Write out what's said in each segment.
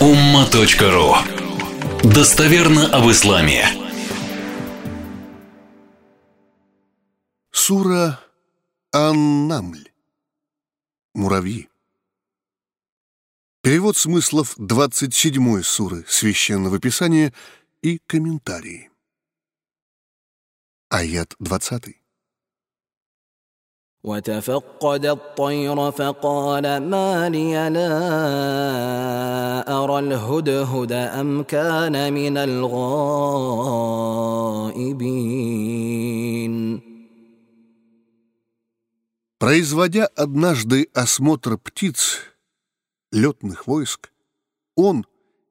umma.ru Достоверно об исламе. Сура Ан-Намль. Муравьи. Перевод смыслов 27 суры Священного Писания и комментарии. Аят 20. وتفقد الطير فقال ما لي لا أرى الهدهد أم كان من الغائبين Производя однажды осмотр птиц, летных войск, он,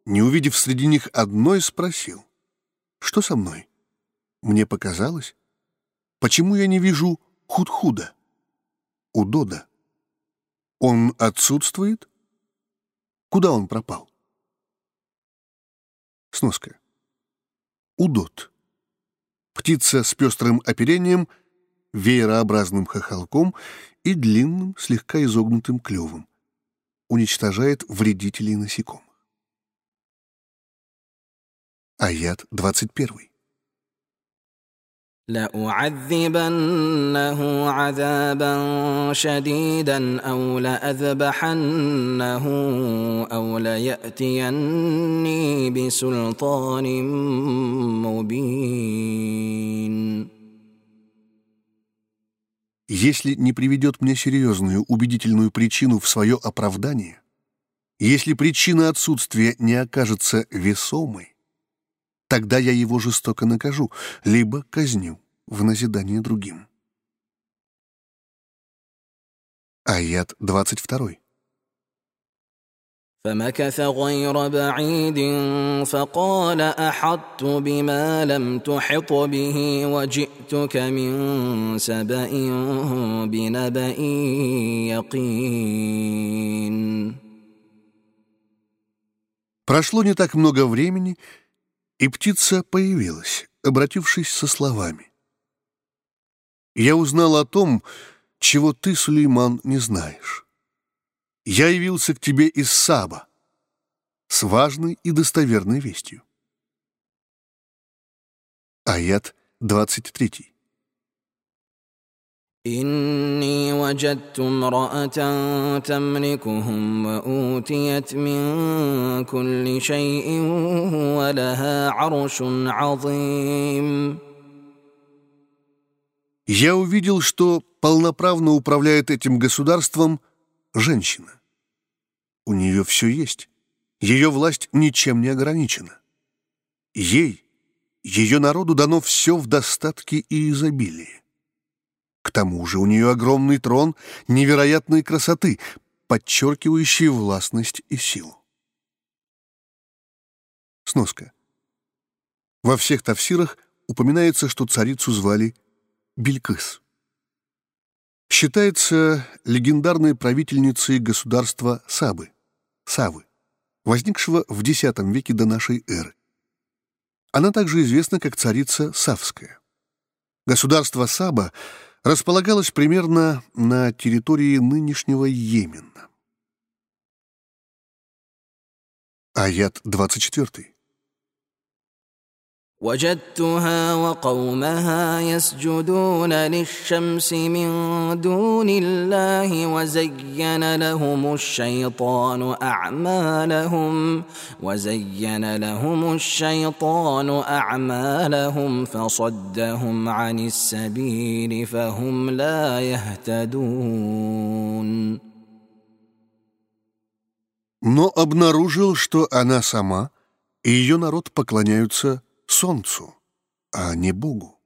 не увидев среди них одной, спросил, «Что со мной? Мне показалось? Почему я не вижу худ-худа?» У Дода. Он отсутствует? Куда он пропал? Сноска. Удот. Птица с пестрым оперением, веерообразным хохолком и длинным, слегка изогнутым клювом. Уничтожает вредителей насекомых. Аят 21. لأعذبنه عذابا شديدا أو لأذبحنه أو ليأتيني بسلطان مبين Если не приведет мне серьезную убедительную причину в свое оправдание, если причина отсутствия не окажется весомой, Тогда я его жестоко накажу, либо казню в назидание другим. Аят 22. فمكث غير بعيد فقال احطت بما لم تحط به وجئتك من سبا بنبا يقين Прошло не так много времени, и птица появилась, обратившись со словами. «Я узнал о том, чего ты, Сулейман, не знаешь. Я явился к тебе из Саба с важной и достоверной вестью». Аят 23. إني وجدت امرأة تملكهم وأوتيت من كل شيء ولها عرش عظيم Я увидел, что полноправно управляет этим государством женщина. У нее все есть. Ее власть ничем не ограничена. Ей, ее народу дано все в достатке и изобилии. К тому же у нее огромный трон невероятной красоты, подчеркивающий властность и силу. Сноска. Во всех тавсирах упоминается, что царицу звали Белькыс. Считается легендарной правительницей государства Сабы, Савы, возникшего в X веке до нашей эры. Она также известна как царица Савская. Государство Саба — располагалась примерно на территории нынешнего Йемена. Аят 24. وجدتها وقومها يسجدون للشمس من دون الله وزين لهم الشيطان اعمالهم وزين لهم الشيطان اعمالهم فصدهم عن السبيل فهم لا يهتدون Но обнаружил, что она сама и ее народ поклоняются солнцу, а не Богу.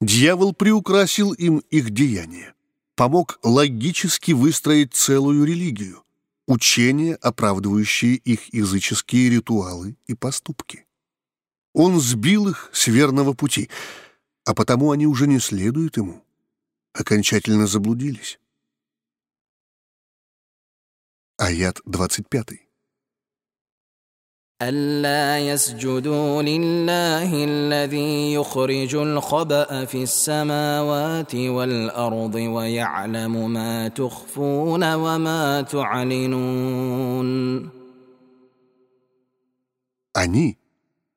Дьявол приукрасил им их деяния, помог логически выстроить целую религию, учение, оправдывающее их языческие ритуалы и поступки. Он сбил их с верного пути, а потому они уже не следуют ему, окончательно заблудились. Аят 25. ألا يسجدوا لله الذي يخرج الخبأ في السماوات والأرض ويعلم ما تخفون وما تعلنون Они,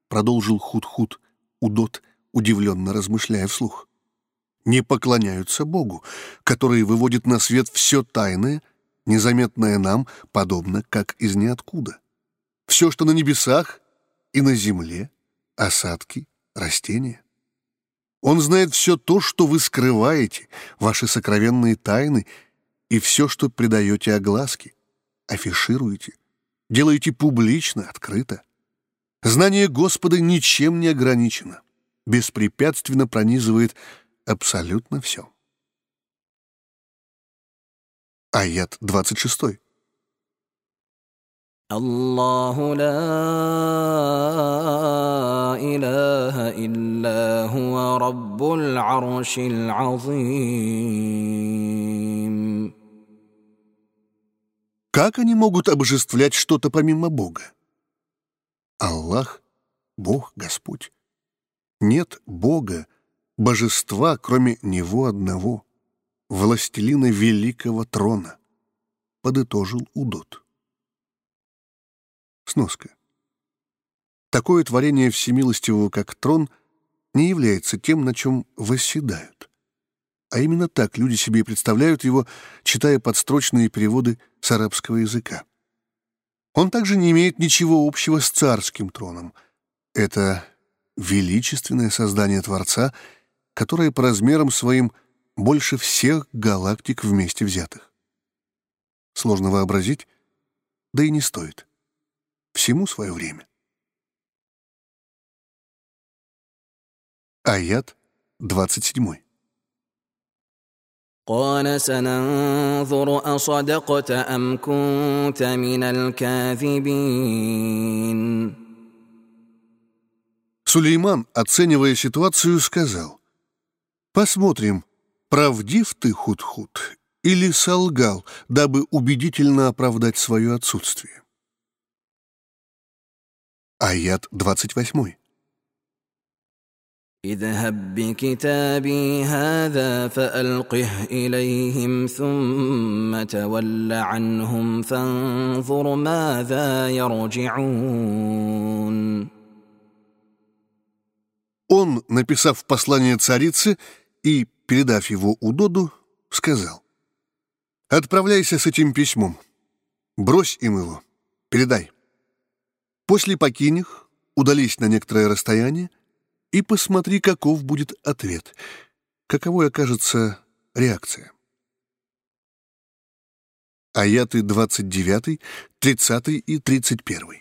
продолжил Худ-Худ, Удот, удивленно размышляя вслух, не поклоняются Богу, который выводит на свет все тайное, незаметное нам, подобно как из ниоткуда. Все, что на небесах и на земле, осадки, растения. Он знает все то, что вы скрываете, ваши сокровенные тайны и все, что придаете огласке, афишируете, делаете публично, открыто. Знание Господа ничем не ограничено, беспрепятственно пронизывает абсолютно все. Аят 26. الله لا إله إلا هو رب العرش العظيم Как они могут обожествлять что-то помимо Бога? Аллах — Бог, Господь. Нет Бога, божества, кроме Него одного, властелина великого трона, подытожил Удот. Сноска. Такое творение всемилостивого, как трон, не является тем, на чем восседают. А именно так люди себе представляют его, читая подстрочные переводы с арабского языка. Он также не имеет ничего общего с царским троном. Это величественное создание Творца, которое по размерам своим больше всех галактик вместе взятых. Сложно вообразить, да и не стоит. Всему свое время. Аят 27. قال سننظر أصدقت أم كنت من الكاذبين Сулейман, оценивая ситуацию, сказал, «Посмотрим, правдив ты, Худ-Худ, или солгал, дабы убедительно оправдать свое отсутствие». Аят 28. اذهب بكتابي هذا فألقه إليهم ثم تول عنهم فانظر ماذا يرجعون Он, написав послание царице и передав его Удоду, сказал, «Отправляйся с этим письмом, брось им его, передай. После покинь их, удались на некоторое расстояние, и посмотри, каков будет ответ, каковой окажется реакция. Аяты 29, 30 и 31.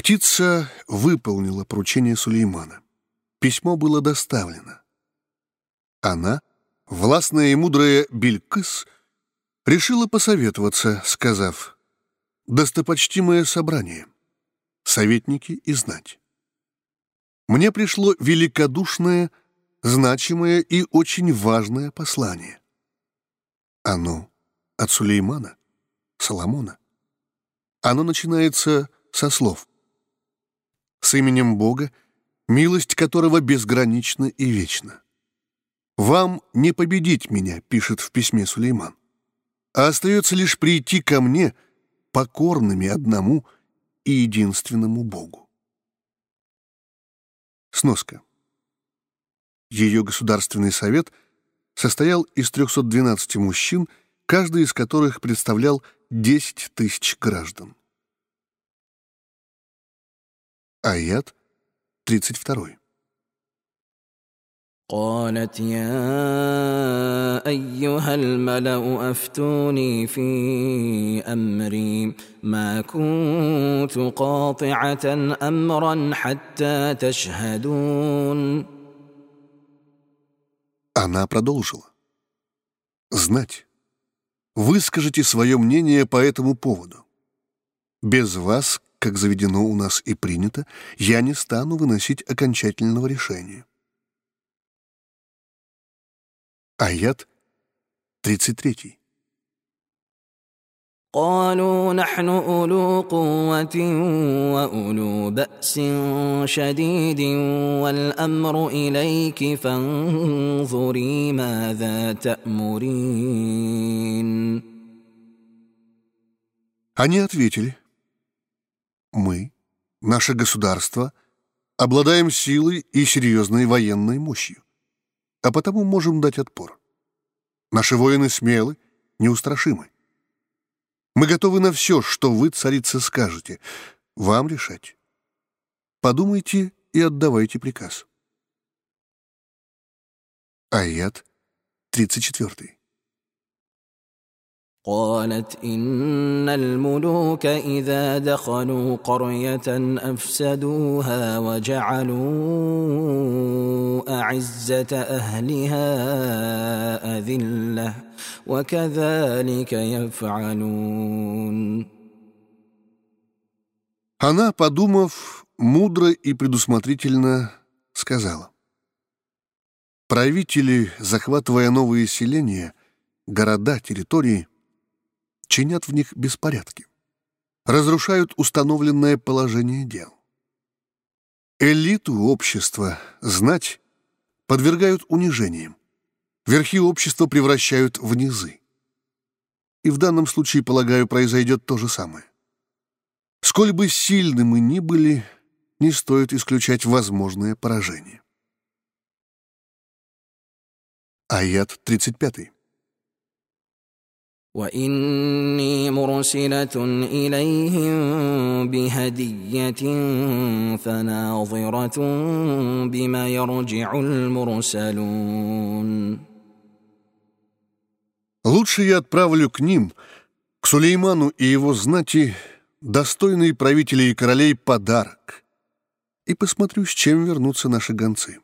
Птица выполнила поручение Сулеймана. Письмо было доставлено. Она, властная и мудрая Билькыс, решила посоветоваться, сказав, «Достопочтимое собрание, советники и знать. Мне пришло великодушное, значимое и очень важное послание. Оно от Сулеймана, Соломона. Оно начинается со слов с именем Бога, милость которого безгранична и вечна. «Вам не победить меня», — пишет в письме Сулейман, «а остается лишь прийти ко мне, покорными одному и единственному Богу». Сноска. Ее Государственный совет состоял из 312 мужчин, каждый из которых представлял 10 тысяч граждан. Аят 32. قالت يا ايها الملا افتوني في امري ما كنت قاطعه امرا حتى تشهدون Она продолжила. Знать. Выскажите свое мнение по этому поводу. Без вас, как заведено у нас и принято, я не стану выносить окончательного решения. Аят 33. قالوا نحن أولو قوة وأولو بأس شديد والأمر إليك فانظري ماذا تأمرين Они ответили, мы, наше государство, обладаем силой и серьезной военной мощью, а потому можем дать отпор. Наши воины смелы, неустрашимы. Мы готовы на все, что вы, царица, скажете. Вам решать. Подумайте и отдавайте приказ. Аят 34. قالت إن الملوك إذا دخلوا قرية أفسدوها وجعلوا أعزة أهلها أذلة وكذلك يفعلون Она, подумав, мудро и предусмотрительно сказала. Правители, захватывая новые селения, города, территории, чинят в них беспорядки, разрушают установленное положение дел. Элиту общества, знать, подвергают унижениям, верхи общества превращают в низы. И в данном случае, полагаю, произойдет то же самое. Сколь бы сильны мы ни были, не стоит исключать возможное поражение. Аят 35. واني مرسله اليهم بهديه فناظره بما يرجع المرسلون Лучше я отправлю к ним, к Сулейману и его знати, достойные правители и королей подарок, и посмотрю, с чем вернутся наши гонцы.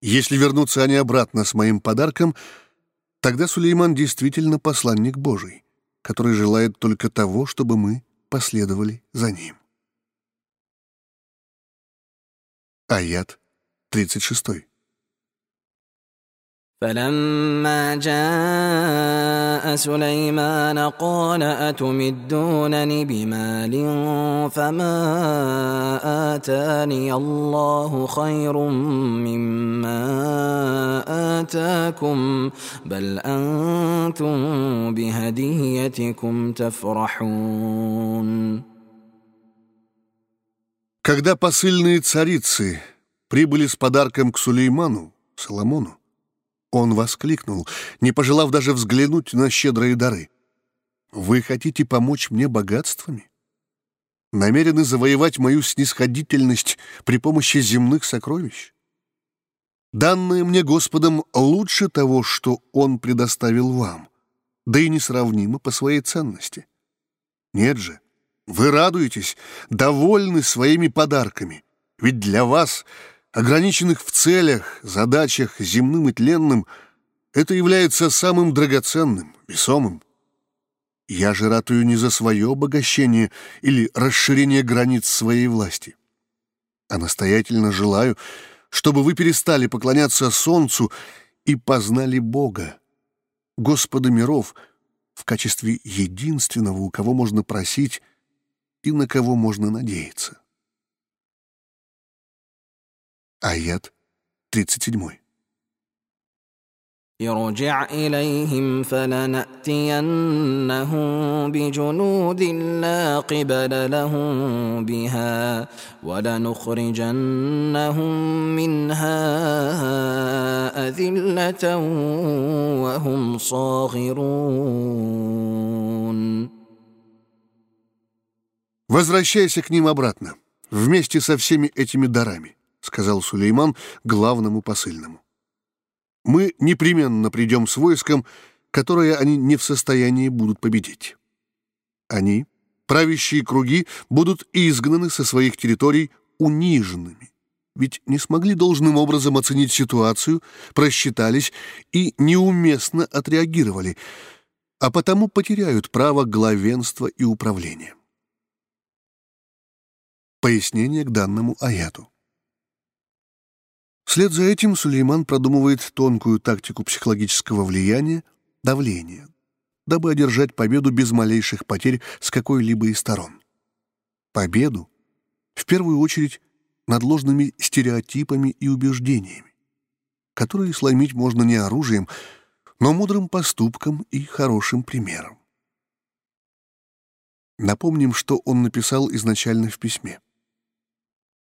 Если вернутся они обратно с моим подарком — Тогда Сулейман действительно посланник Божий, который желает только того, чтобы мы последовали за ним. Аят 36. فلما جاء سليمان قال أتمدونني بمال فما آتاني الله خير مما آتاكم بل أنتم بهديتكم تفرحون Когда посыльные царицы прибыли с подарком к Сулейману, Соломону, Он воскликнул, не пожелав даже взглянуть на щедрые дары. «Вы хотите помочь мне богатствами? Намерены завоевать мою снисходительность при помощи земных сокровищ? Данное мне Господом лучше того, что Он предоставил вам, да и несравнимо по своей ценности. Нет же, вы радуетесь, довольны своими подарками, ведь для вас — ограниченных в целях, задачах, земным и тленным, это является самым драгоценным, весомым. Я же ратую не за свое обогащение или расширение границ своей власти, а настоятельно желаю, чтобы вы перестали поклоняться Солнцу и познали Бога, Господа миров, в качестве единственного, у кого можно просить и на кого можно надеяться. Аят 37. ارجع إليهم فلنأتينهم بجنود لا قبل لهم بها ولنخرجنهم منها أذلة وهم صاغرون Возвращайся к ним обратно, вместе со всеми этими дарами. — сказал Сулейман главному посыльному. «Мы непременно придем с войском, которое они не в состоянии будут победить. Они, правящие круги, будут изгнаны со своих территорий униженными, ведь не смогли должным образом оценить ситуацию, просчитались и неуместно отреагировали, а потому потеряют право главенства и управления. Пояснение к данному аяту. Вслед за этим Сулейман продумывает тонкую тактику психологического влияния, давления, дабы одержать победу без малейших потерь с какой-либо из сторон. Победу, в первую очередь, над ложными стереотипами и убеждениями, которые сломить можно не оружием, но мудрым поступком и хорошим примером. Напомним, что он написал изначально в письме.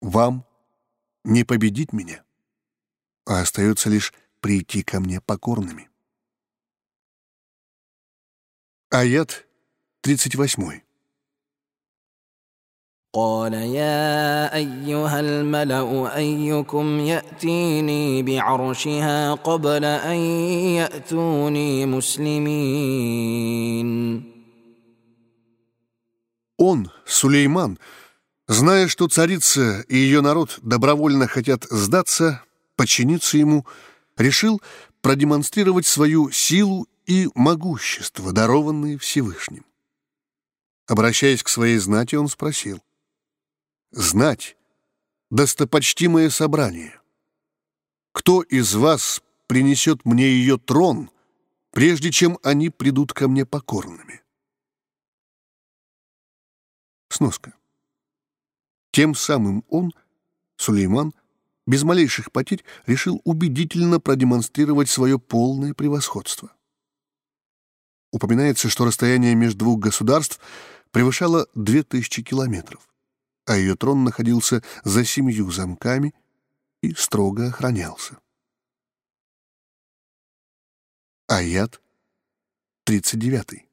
«Вам не победить меня, а остается лишь прийти ко мне покорными. Аят 38. قال يا أيها الملأ أيكم يأتيني بعرشها قبل أن يأتوني مسلمين Он, Сулейман, зная, что царица и ее народ добровольно хотят сдаться, подчиниться ему, решил продемонстрировать свою силу и могущество, дарованные Всевышним. Обращаясь к своей знати, он спросил, «Знать, достопочтимое собрание, кто из вас принесет мне ее трон, прежде чем они придут ко мне покорными?» Сноска. Тем самым он, Сулейман, без малейших потерь решил убедительно продемонстрировать свое полное превосходство. Упоминается, что расстояние между двух государств превышало 2000 километров, а ее трон находился за семью замками и строго охранялся. Аят 39.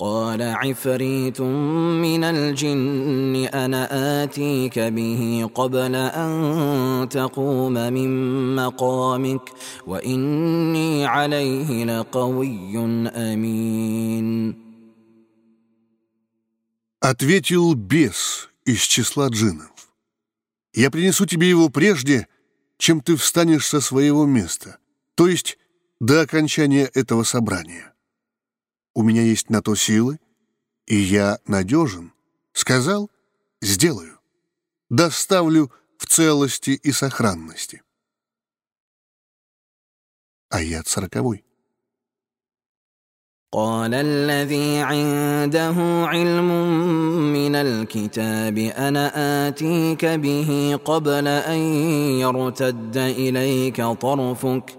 قال عفريت من الجن أنا آتيك به قبل أن تقوم من مقامك وإني عليه لقوي أمين Ответил бес из числа джиннов. «Я принесу тебе его прежде, чем ты встанешь со своего места, то есть до окончания этого собрания. У меня есть на то силы, и я надежен. Сказал — сделаю. Доставлю в целости и сохранности». Аят сороковой. قال الذي عنده علم من الكتاب انا اتيك به قبل ان يرتد اليك طرفك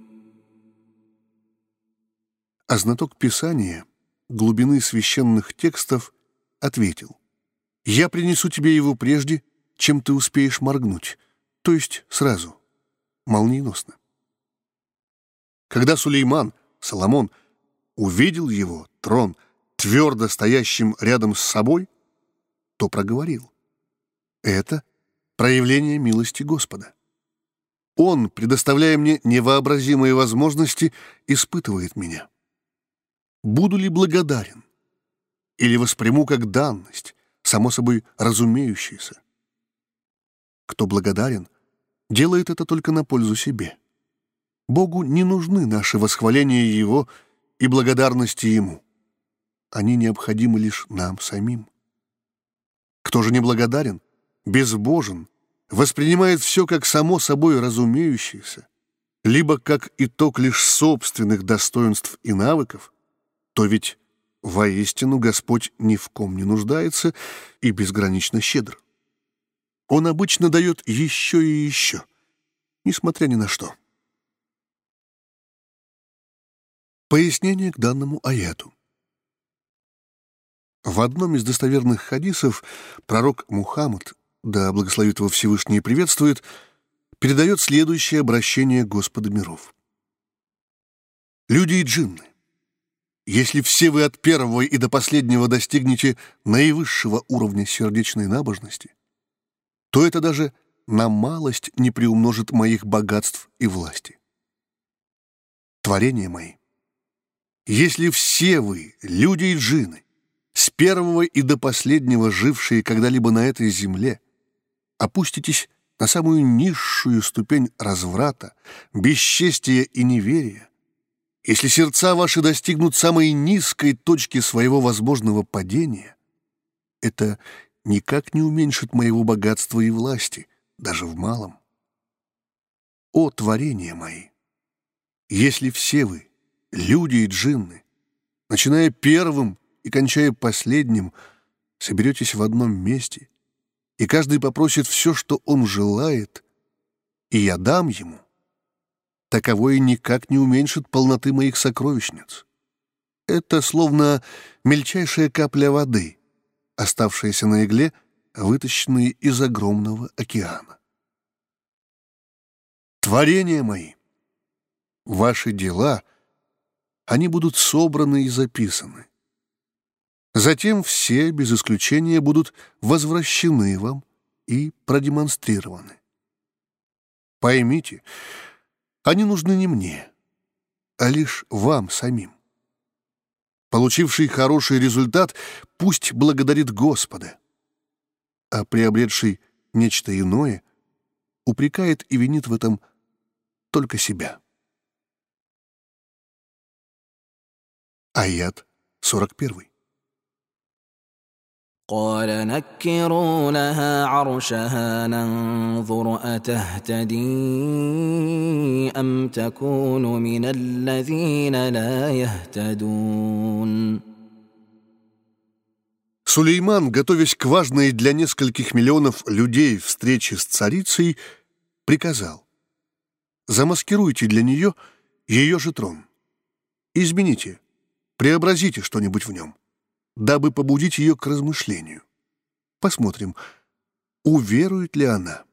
А знаток Писания, глубины священных текстов, ответил, «Я принесу тебе его прежде, чем ты успеешь моргнуть, то есть сразу, молниеносно. Когда Сулейман, Соломон, увидел его, трон, твердо стоящим рядом с собой, то проговорил. Это проявление милости Господа. Он, предоставляя мне невообразимые возможности, испытывает меня. Буду ли благодарен? Или восприму как данность, само собой разумеющееся? Кто благодарен, делает это только на пользу себе. Богу не нужны наши восхваления Его и благодарности Ему. Они необходимы лишь нам самим. Кто же не благодарен, безбожен, воспринимает все как само собой разумеющееся, либо как итог лишь собственных достоинств и навыков, то ведь воистину Господь ни в ком не нуждается и безгранично щедр он обычно дает еще и еще, несмотря ни на что. Пояснение к данному аяту. В одном из достоверных хадисов пророк Мухаммад, да благословит его Всевышний приветствует, передает следующее обращение Господа миров. «Люди и джинны, Если все вы от первого и до последнего достигнете наивысшего уровня сердечной набожности, то это даже на малость не приумножит моих богатств и власти. Творения мои, если все вы, люди и джины, с первого и до последнего жившие когда-либо на этой земле, опуститесь на самую низшую ступень разврата, бесчестия и неверия, если сердца ваши достигнут самой низкой точки своего возможного падения, это никак не уменьшит моего богатства и власти, даже в малом. О, творения мои! Если все вы, люди и джинны, начиная первым и кончая последним, соберетесь в одном месте, и каждый попросит все, что он желает, и я дам ему — таковое никак не уменьшит полноты моих сокровищниц. Это словно мельчайшая капля воды, оставшаяся на игле, вытащенные из огромного океана. Творения мои, ваши дела, они будут собраны и записаны. Затем все, без исключения, будут возвращены вам и продемонстрированы. Поймите, они нужны не мне, а лишь вам самим. Получивший хороший результат пусть благодарит Господа, а приобретший нечто иное упрекает и винит в этом только себя. Аят 41. قال نكروا لها عرشها ننظر أتهتدي أم تكون من الذين لا يهتدون Сулейман, готовясь к важной для нескольких миллионов людей встрече с царицей, приказал «Замаскируйте для нее ее же трон. Измените, преобразите что-нибудь в нем дабы побудить ее к размышлению. Посмотрим, уверует ли она,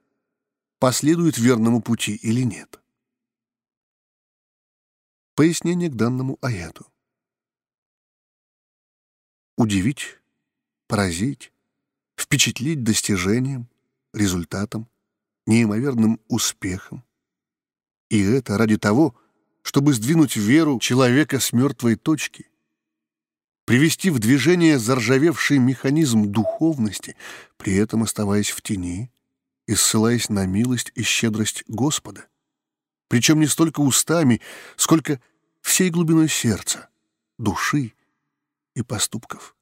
последует верному пути или нет. Пояснение к данному аяту. Удивить, поразить, впечатлить достижением, результатом, неимоверным успехом. И это ради того, чтобы сдвинуть веру человека с мертвой точки — привести в движение заржавевший механизм духовности, при этом оставаясь в тени и ссылаясь на милость и щедрость Господа. Причем не столько устами, сколько всей глубиной сердца, души и поступков.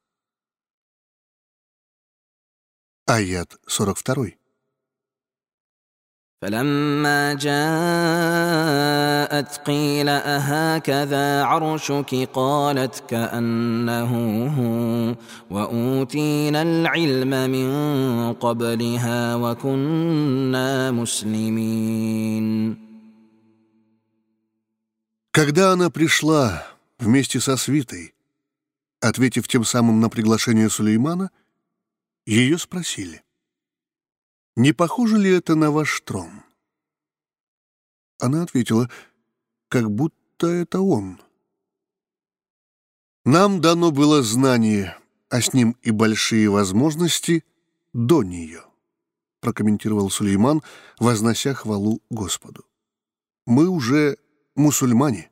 Аят 42. فلما جاءت قيل أهكذا عرشك قالت كأنه هو وأوتينا العلم من قبلها وكنا مسلمين Когда она пришла вместе со свитой, ответив тем самым на приглашение Сулеймана, ее спросили. «Не похоже ли это на ваш трон?» Она ответила, «Как будто это он». «Нам дано было знание, а с ним и большие возможности до нее», прокомментировал Сулейман, вознося хвалу Господу. «Мы уже мусульмане,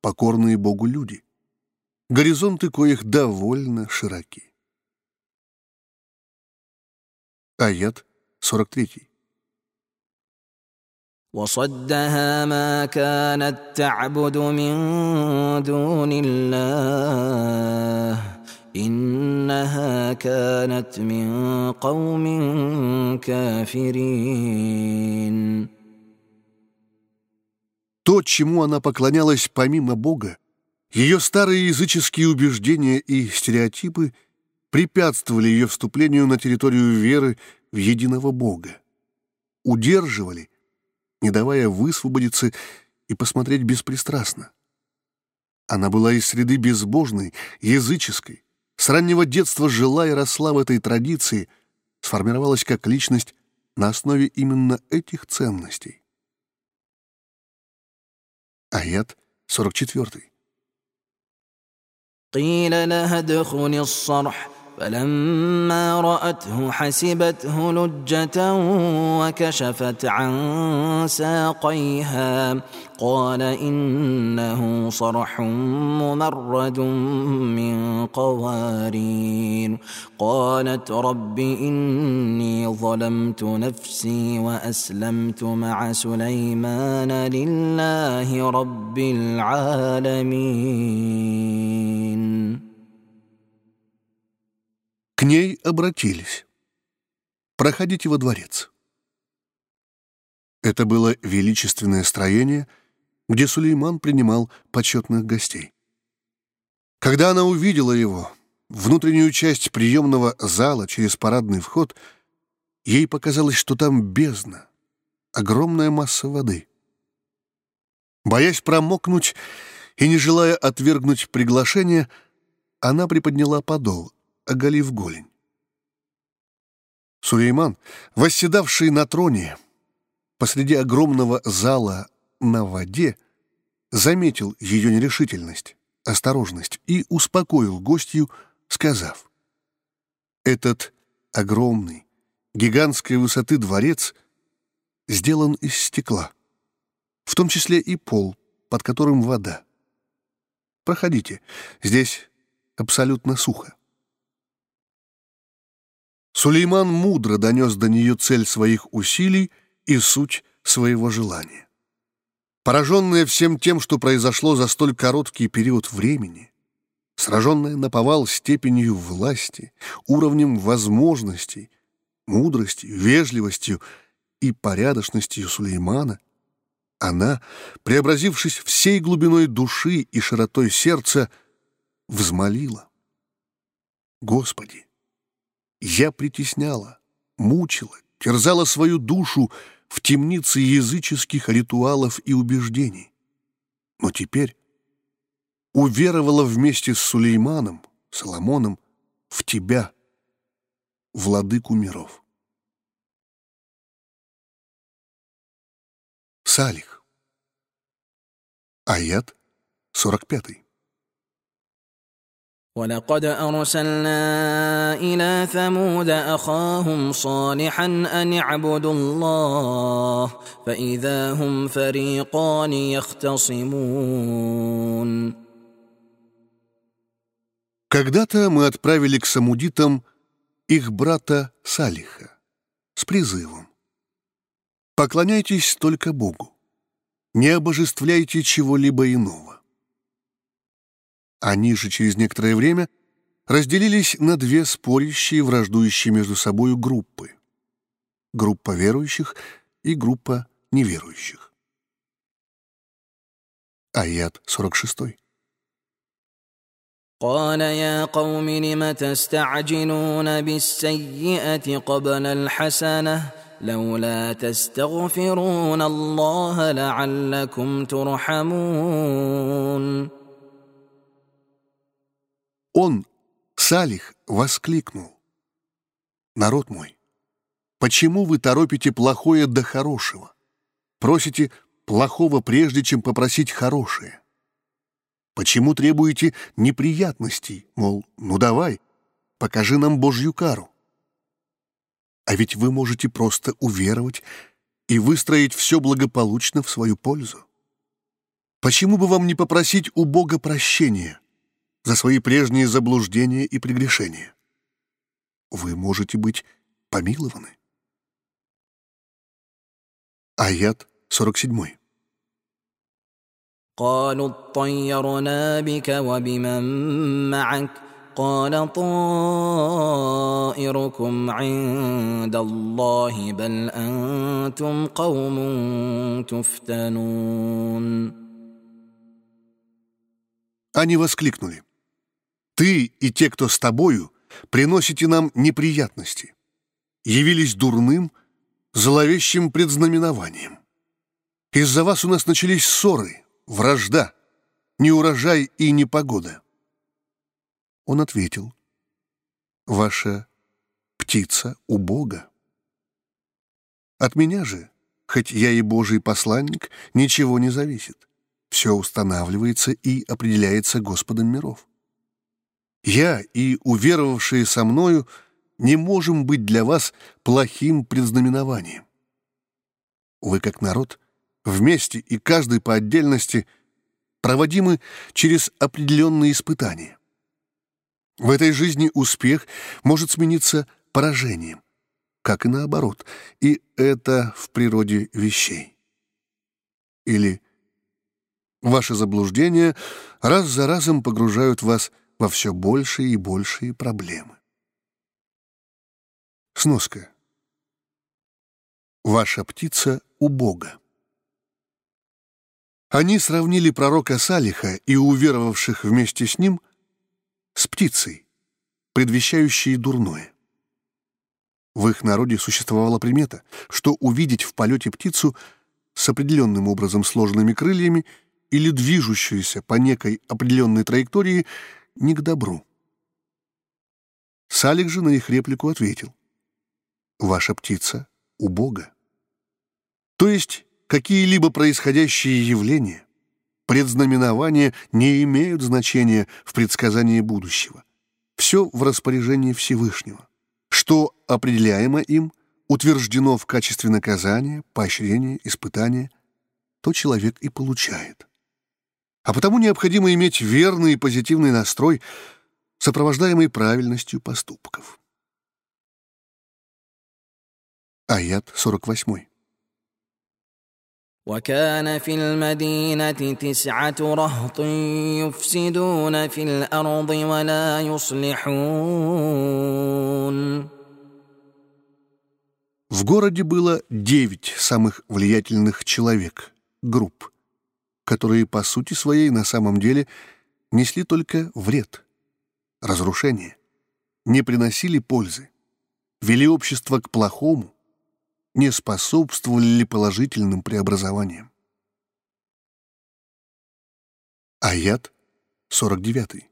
покорные Богу люди, горизонты коих довольно широки». Аят 43. وصدها ما كانت تعبد من دون الله انها كانت من قوم كافرين То, чему она поклонялась помимо Бога, ее старые языческие убеждения и стереотипы препятствовали ее вступлению на территорию веры в единого Бога, удерживали, не давая высвободиться и посмотреть беспристрастно. Она была из среды безбожной, языческой, с раннего детства жила и росла в этой традиции, сформировалась как личность на основе именно этих ценностей. Аят 44. قيل لها ادخل الصرح فلما رأته حسبته لجة وكشفت عن ساقيها. قال إنه صرح ممرد من قوارير. قالت رب إني ظلمت نفسي وأسلمت مع سليمان لله رب العالمين. К ней обратились. «Проходите во дворец». Это было величественное строение, где Сулейман принимал почетных гостей. Когда она увидела его, внутреннюю часть приемного зала через парадный вход, ей показалось, что там бездна, огромная масса воды. Боясь промокнуть и не желая отвергнуть приглашение, она приподняла подол, оголив голень. Сулейман, восседавший на троне посреди огромного зала на воде, заметил ее нерешительность, осторожность и успокоил гостью, сказав, «Этот огромный, гигантской высоты дворец сделан из стекла, в том числе и пол, под которым вода. Проходите, здесь абсолютно сухо. Сулейман мудро донес до нее цель своих усилий и суть своего желания. Пораженная всем тем, что произошло за столь короткий период времени, сраженная наповал степенью власти, уровнем возможностей, мудростью, вежливостью и порядочностью Сулеймана, она, преобразившись всей глубиной души и широтой сердца, взмолила. «Господи, я притесняла, мучила, терзала свою душу в темнице языческих ритуалов и убеждений. Но теперь уверовала вместе с Сулейманом, Соломоном, в тебя, владыку миров. Салих. Аят 45. ولقد أرسلنا إلى ثمود أخاهم صالحا أن اعبدوا الله فإذا هم فريقان يختصمون Когда-то мы отправили к самудитам их брата Салиха с призывом «Поклоняйтесь только Богу, не обожествляйте чего-либо иного». Они же через некоторое время разделились на две спорящие, враждующие между собой группы. Группа верующих и группа неверующих. Аят 46. قال يا قوم لم تستعجلون بالسيئة قبل الحسنة لولا تستغفرون الله لعلكم ترحمون он, Салих, воскликнул. «Народ мой, почему вы торопите плохое до хорошего? Просите плохого прежде, чем попросить хорошее? Почему требуете неприятностей, мол, ну давай, покажи нам Божью кару? А ведь вы можете просто уверовать и выстроить все благополучно в свою пользу. Почему бы вам не попросить у Бога прощения?» за свои прежние заблуждения и прегрешения. Вы можете быть помилованы. Аят 47. قالوا اطيرنا بك وبمن معك قال طائركم عند الله بل انتم قوم تفتنون Они воскликнули. Ты и те, кто с тобою, приносите нам неприятности. Явились дурным, зловещим предзнаменованием. Из-за вас у нас начались ссоры, вражда, неурожай и непогода. Он ответил, «Ваша птица у Бога. От меня же, хоть я и Божий посланник, ничего не зависит. Все устанавливается и определяется Господом миров. Я и уверовавшие со мною не можем быть для вас плохим предзнаменованием. Вы, как народ, вместе и каждый по отдельности проводимы через определенные испытания. В этой жизни успех может смениться поражением, как и наоборот, и это в природе вещей. Или ваши заблуждения раз за разом погружают вас во все большие и большие проблемы. Сноска. Ваша птица у Бога. Они сравнили пророка Салиха и уверовавших вместе с ним с птицей, предвещающей дурное. В их народе существовала примета, что увидеть в полете птицу с определенным образом сложенными крыльями или движущуюся по некой определенной траектории не к добру. Салих же на их реплику ответил ваша птица у Бога. То есть какие-либо происходящие явления, предзнаменования не имеют значения в предсказании будущего. Все в распоряжении Всевышнего. Что определяемо им, утверждено в качестве наказания, поощрения, испытания, то человек и получает. А потому необходимо иметь верный и позитивный настрой, сопровождаемый правильностью поступков. Аят 48. وكان في المدينة تسعة رهط يفسدون في الأرض ولا يصلحون В городе было девять самых влиятельных человек, групп, которые по сути своей на самом деле несли только вред, разрушение, не приносили пользы, вели общество к плохому, не способствовали ли положительным преобразованиям. Аят 49.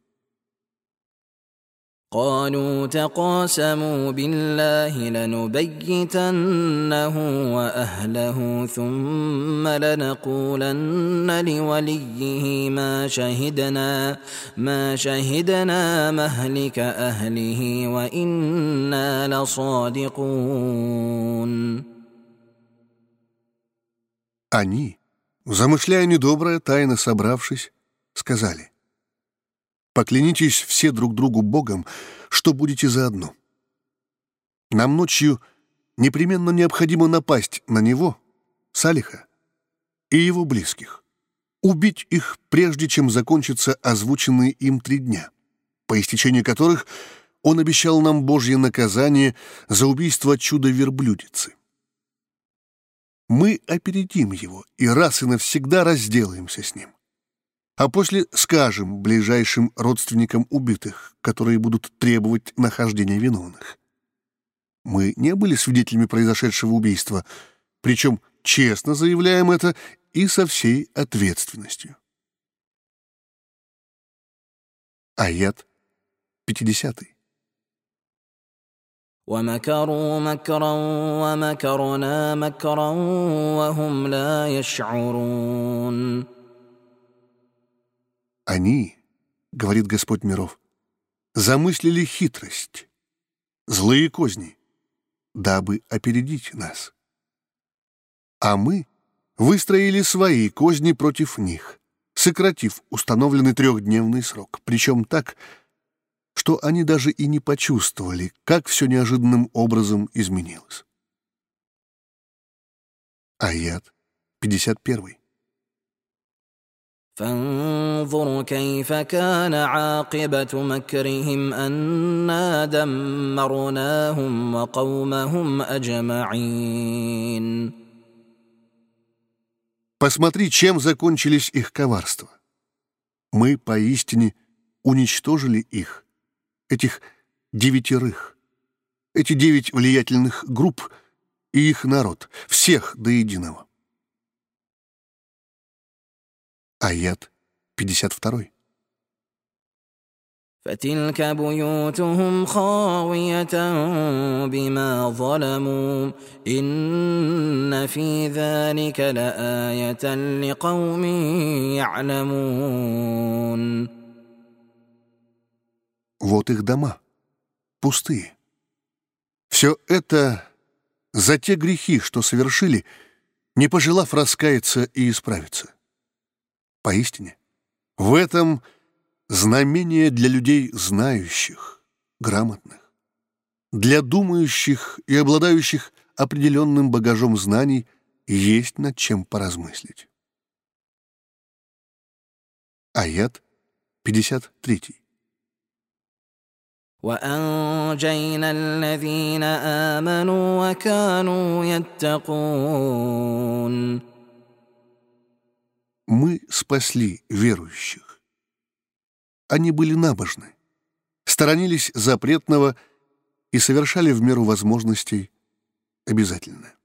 قالوا تقاسموا بالله لنبيتنه واهله ثم لنقولن لوليه ما شهدنا ما شهدنا مهلك اهله وانا لصادقون Они, замышляя недоброе, тайно собравшись, сказали, «Поклянитесь все друг другу Богом, что будете заодно. Нам ночью непременно необходимо напасть на него, Салиха, и его близких, убить их, прежде чем закончатся озвученные им три дня, по истечении которых он обещал нам Божье наказание за убийство чудо-верблюдицы мы опередим его и раз и навсегда разделаемся с ним А после скажем ближайшим родственникам убитых, которые будут требовать нахождения виновных. Мы не были свидетелями произошедшего убийства, причем честно заявляем это и со всей ответственностью. Аят 50. ومكروا مكرا ومكرنا مكرا وهم لا يشعرون они, говорит Господь миров, замыслили хитрость, злые козни, дабы опередить нас. А мы выстроили свои козни против них, сократив установленный трехдневный срок, причем так, что они даже и не почувствовали, как все неожиданным образом изменилось. Аят 51. فانظر كيف كان عاقبة مكرهم أنا دمرناهم وقومهم أجمعين Посмотри, чем закончились их коварства. Мы поистине уничтожили их этих девятерых, эти девять влиятельных групп и их народ, всех до единого. Аят 52. فتلك بيوتهم خاوية بما ظلموا إن في ذلك لآية لقوم يعلمون Вот их дома. Пустые. Все это за те грехи, что совершили, не пожелав раскаяться и исправиться. Поистине, в этом знамение для людей знающих, грамотных, для думающих и обладающих определенным багажом знаний есть над чем поразмыслить. Аят 53. وأنجينا الذين آمنوا وكانوا يتقون мы спасли верующих. Они были набожны, сторонились запретного и совершали в меру возможностей обязательно.